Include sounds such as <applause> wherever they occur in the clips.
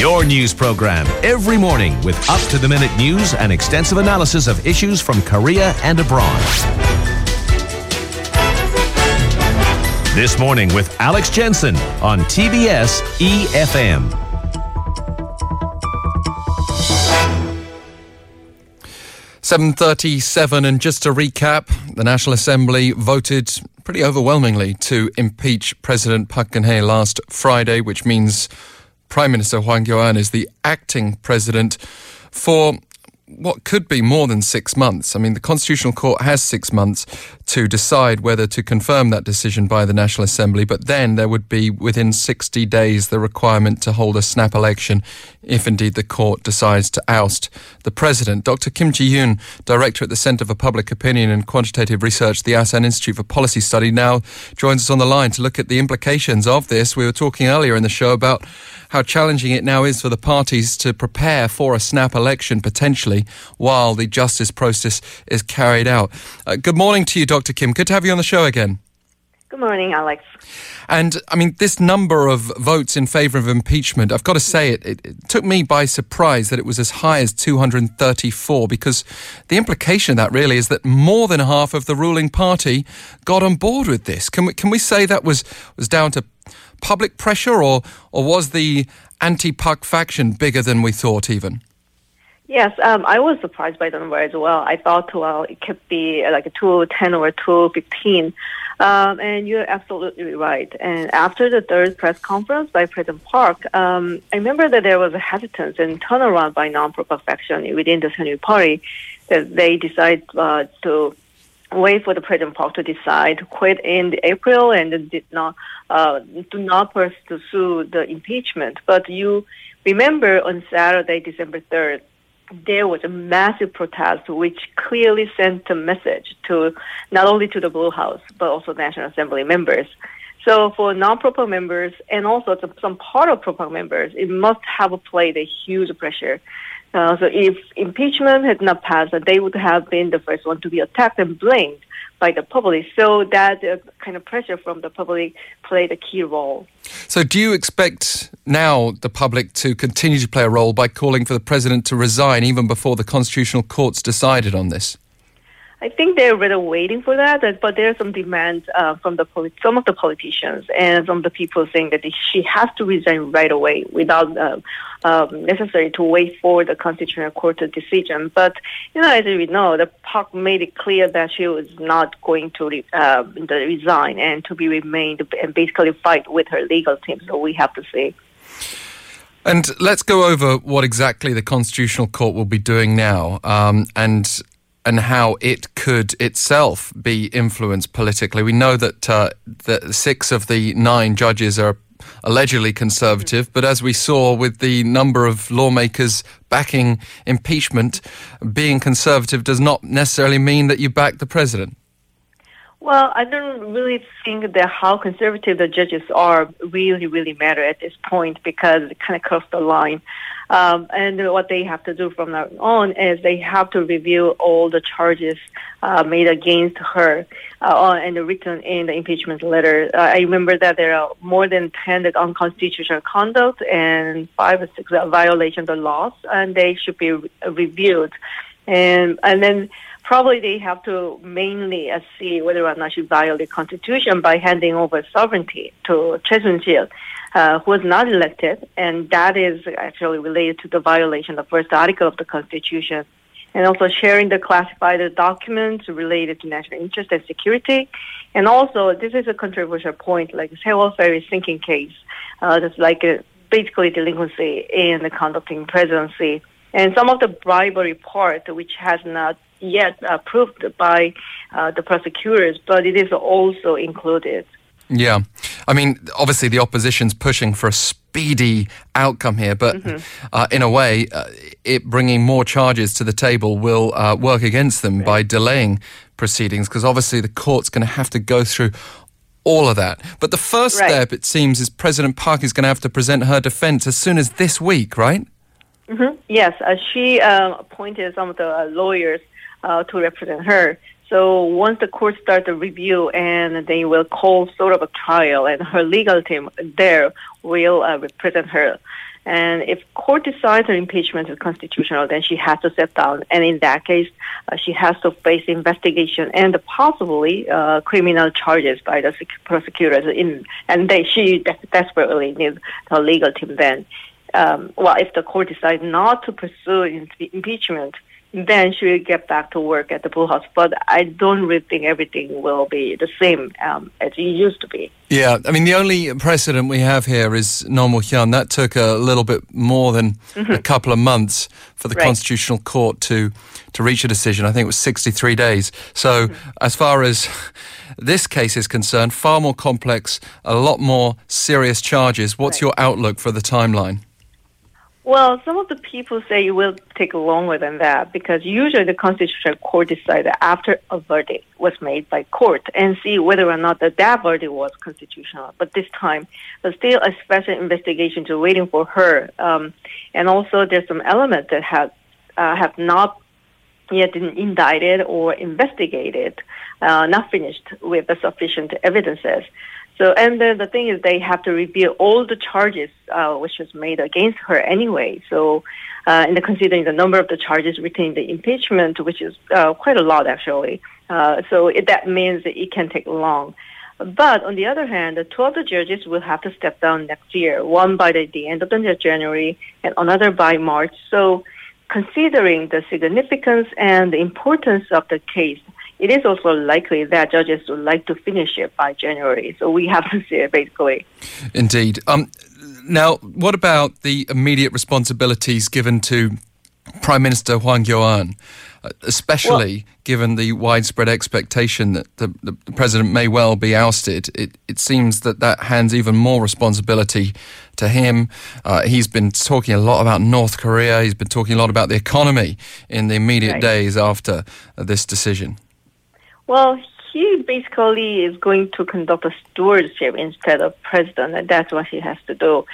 Your news program every morning with up to the minute news and extensive analysis of issues from Korea and abroad. This morning with Alex Jensen on TBS EFM. Seven thirty-seven, and just to recap, the National Assembly voted pretty overwhelmingly to impeach President Park Geun-hye last Friday, which means Prime Minister Hwang Kyo-ahn is the acting president for what could be more than six months. I mean, the Constitutional Court has six months to decide whether to confirm that decision by the National Assembly, but then there would be within 60 days the requirement to hold a snap election if indeed the court decides to oust the president. Dr. Kim Ji-yoon, director at the Center for Public Opinion and Quantitative Research, the Asan Institute for Policy Study, now joins us on the line to look at the implications of this. We were talking earlier in the show about how challenging it now is for the parties to prepare for a snap election potentially while the justice process is carried out. Uh, good morning to you, Dr. Kim. Good to have you on the show again. Good morning, Alex. And I mean, this number of votes in favour of impeachment, I've got to say it, it, it, took me by surprise that it was as high as 234 because the implication of that really is that more than half of the ruling party got on board with this. Can we, can we say that was, was down to public pressure, or or was the anti-Park faction bigger than we thought even? Yes, um, I was surprised by the number as well. I thought, well, it could be like a 210 or 215. Um, and you're absolutely right. And after the third press conference by President Park, um, I remember that there was a hesitance and turnaround by non-Pro faction within the Saenuri Party that they decided uh, to wait for the President Park to decide to quit in April and did not uh, do not pursue the impeachment. But you remember on Saturday, December third, there was a massive protest which clearly sent a message to not only to the Blue House but also National Assembly members. So for non-pro-Park members and also some part of pro-Park members, it must have played a huge pressure uh, so if impeachment had not passed, they would have been the first one to be attacked and blamed by the public. So that uh, kind of pressure from the public played a key role. So do you expect now the public to continue to play a role by calling for the president to resign even before the constitutional courts decided on this? I think they're really waiting for that, but there are some demands uh, from the polit- some of the politicians and some of the people saying that she has to resign right away without uh, um, necessary to wait for the constitutional court decision. But you know, as we know, the Park made it clear that she was not going to re- uh, resign and to be remained and basically fight with her legal team. So we have to see. And let's go over what exactly the Constitutional Court will be doing now. Um, and and how it could itself be influenced politically. We know that, uh, six of the nine judges are allegedly conservative, but as we saw with the number of lawmakers backing impeachment, being conservative does not necessarily mean that you back the president. Well, I don't really think that how conservative the judges are really, really matter at this point because it kind of crossed the line. Um, and what they have to do from now on is they have to review all the charges uh, made against her uh, and written in the impeachment letter. Uh, I remember that there are more than 10 unconstitutional conduct and five or six violations of the laws, and they should be re- reviewed. And, and then probably they have to mainly uh, see whether or not she violated the constitution by handing over sovereignty to Choi Soon-sil uh, who was not elected, and that is actually related to the violation of the first article of the Constitution, and also sharing the classified documents related to national interest and security. And also, this is a controversial point, like Sewol Ferry sinking case, uh, that's like a, basically delinquency in the conducting presidency. And some of the bribery part, which has not yet uh, proved by uh, the prosecutors, but it is also included. Yeah. I mean, obviously, the opposition's pushing for a speedy outcome here, but mm-hmm. uh, in a way, uh, it bringing more charges to the table will uh, work against them by delaying proceedings because obviously the court's going to have to go through all of that. But the first right. step, it seems, is President Park is going to have to present her defense as soon as this week, right? Mm-hmm. Yes, uh, she uh, appointed some of the uh, to represent her. So once the court starts the review and they will call sort of a trial and her legal team there will uh, represent her. And if court decides her impeachment is constitutional, then she has to step down. And in that case, uh, she has to face investigation and possibly uh, criminal charges by the prosecutors. In, and they, she desperately needs her legal team then. Um, well, if the court decides not to pursue impeachment, then she will get back to work at the Blue House. But I don't really think everything will be the same um, as it used to be. Yeah, I mean, the only precedent we have here is Roh Moo-hyun. That took a little bit more than mm-hmm. a couple of months for the right. Constitutional Court to, to reach a decision. I think it was 63 days. So, mm-hmm. as far as <laughs> this case is concerned, far more complex, a lot more serious charges. What's right. your outlook for the timeline? Well, some of the people say it will take longer than that because usually the Constitutional Court decides after a verdict was made by court and see whether or not that, that verdict was constitutional. But this time, there's still a special investigation to waiting for her. Um, and also, there's some elements that have uh, have not yet been indicted or investigated, uh, not finished with the sufficient evidences. So, and then the thing is, they have to review all the charges uh, which was made against her anyway. So, uh, and considering the number of the charges written the impeachment, which is uh, quite a lot actually, uh, so it, that means that it can take long. But on the other hand, the two of the judges will have to step down next year, one by the, the end of the January and another by March. So, considering the significance and the importance of the case, it is also likely that judges would like to finish it by January. So we have to see it basically. Indeed. Um, now, what about the immediate responsibilities given to Prime Minister Hwang Kyo-ahn, uh, especially well, given the widespread expectation that the, the, president may well be ousted? It, it seems that that hands even more responsibility to him. Uh, he's been talking a lot about North Korea. He's been talking a lot about the economy in the immediate right. days after this decision. Well, he basically is going to conduct a stewardship instead of president, and that's what he has to do.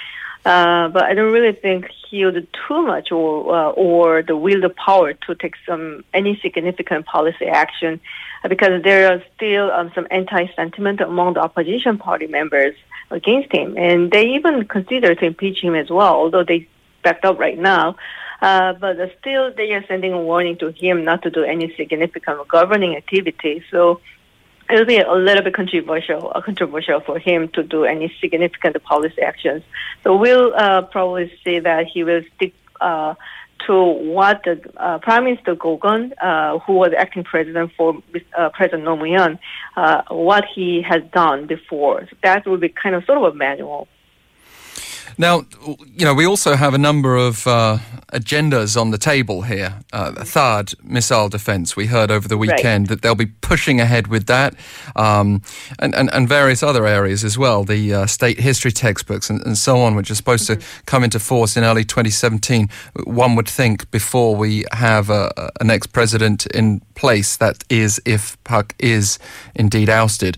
Uh, but I don't really think he'll do too much or uh, or the will the power to take some any significant policy action uh, because there are still um, some anti sentiment among the opposition party members against him, and they even consider to impeach him as well, although they backed up right now. Uh, but still, they are sending a warning to him not to do any significant governing activity. So it'll be a little bit controversial, uh, controversial for him to do any significant policy actions. So we'll uh, probably see that he will stick uh, to what the uh, Prime Minister Goh Kun, uh, who was acting president for uh, President Roh Moo-hyun, what he has done before. So that will be kind of sort of a manual. Now, you know, we also have a number of uh, agendas on the table here. Uh, THAAD missile defense, we heard over the weekend right. that they'll be pushing ahead with that, um, and, and, and, various other areas as well, the uh, state history textbooks and, and, so on, which are supposed mm-hmm. to come into force in early 2017. One would think before we have a, a next president in place, that is, if Park is indeed ousted.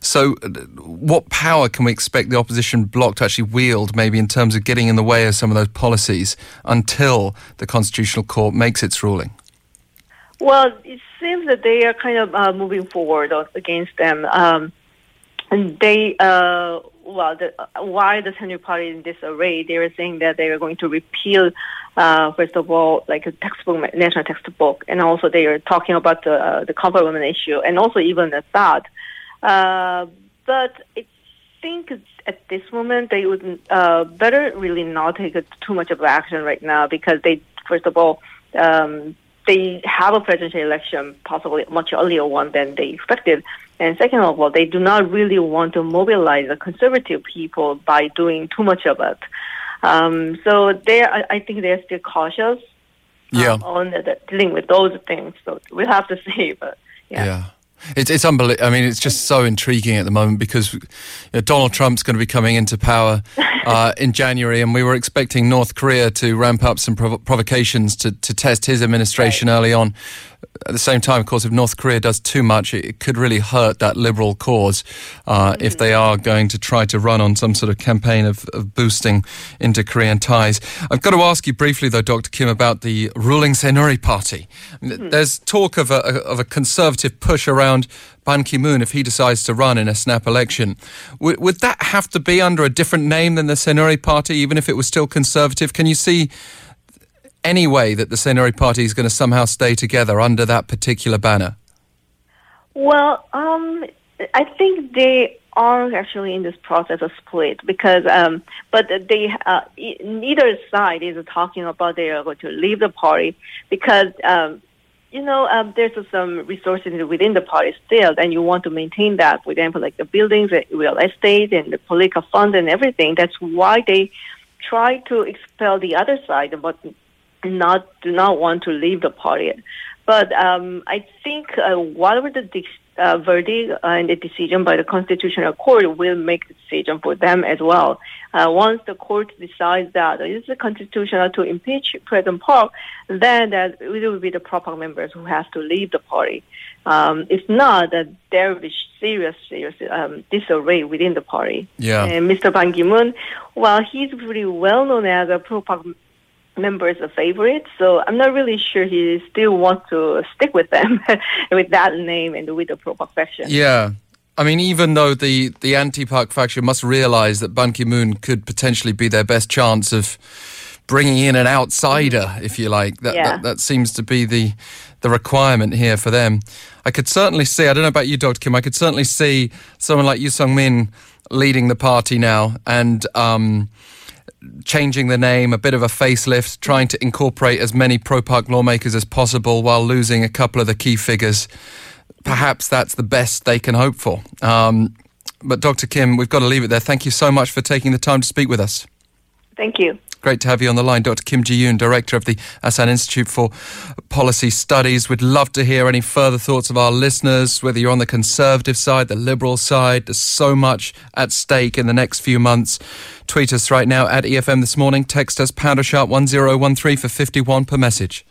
So, what power can we expect the opposition bloc to actually wield, maybe in terms of getting in the way of some of those policies until the Constitutional Court makes its ruling? Well, it seems that they are kind of uh, moving forward against them. Um, and they, uh, well, the, why the Central Party in disarray? They were saying that they were going to repeal, uh, first of all, like a textbook, national textbook, and also they are talking about the uh, the comfort women issue, and also even the THAAD. Uh, but I think at this moment they would uh, better really not take too much of action right now because they, first of all, um, they have a presidential election, possibly a much earlier one than they expected. And second of all, they do not really want to mobilize the conservative people by doing too much of it. Um, so they, I, I think they're still cautious yeah. Um, on the, the, dealing with those things. So we have to <laughs> see, but yeah. yeah. It's, it's unbelievable. I mean, it's just so intriguing at the moment because you know, Donald Trump's going to be coming into power <laughs> uh, in January, and we were expecting North Korea to ramp up some prov- provocations to, to test his administration right. early on. At the same time, of course, if North Korea does too much, it, could really hurt that liberal cause uh, mm-hmm. if they are going to try to run on some sort of campaign of, of boosting inter Korean ties. I've got to ask you briefly, though, Dr. Kim, about the ruling Saenuri Party. Mm-hmm. There's talk of a, of a conservative push around Ban Ki moon if he decides to run in a snap election. W- would that have to be under a different name than the Saenuri Party, even if it was still conservative? Can you see any way that the Saenuri Party is going to somehow stay together under that particular banner? Well, um, I think they are actually in this process of split because, um, but they uh, neither side is talking about they are going to leave the party because. Um, you know, um, there's some resources within the party still, and you want to maintain that. For example, like the buildings, the real estate, and the political funds and everything. That's why they try to expel the other side, but not do not want to leave the party. But um, I think uh, whatever the uh, verdict and the decision by the Constitutional Court will make the decision for them as well. Uh, once the court decides that it is constitutional to impeach President Park, then that it will be the pro-Park members who have to leave the party. Um, if not, that there will be serious, serious um, disarray within the party. Yeah. And Mr. Ban Ki-moon, well, he's pretty well known as a pro-Park members a favorite. So I'm not really sure he still wants to stick with them <laughs> with that name and with the pro-Park faction. Yeah. I mean, even though the, the anti-Park faction must realize that Ban Ki-moon could potentially be their best chance of bringing in an outsider, if you like. That, yeah. that, that, seems to be the, the requirement here for them. I could certainly see, I don't know about you, Dr. Kim, I could certainly see someone like Yoo Sung-min leading the party now and um, changing the name, a bit of a facelift, trying to incorporate as many pro park lawmakers as possible while losing a couple of the key figures. Perhaps that's the best they can hope for. Um, but Dr. Kim, we've got to leave it there. Thank you so much for taking the time to speak with us. Thank you. Great to have you on the line, Dr. Kim Ji Yoon, Director of the Asan Institute for Policy Studies. We'd love to hear any further thoughts of our listeners, whether you're on the conservative side, the liberal side. There's so much at stake in the next few months. Tweet us right now at EFM this morning. Text us pounder sharp 1013 for 51 per message.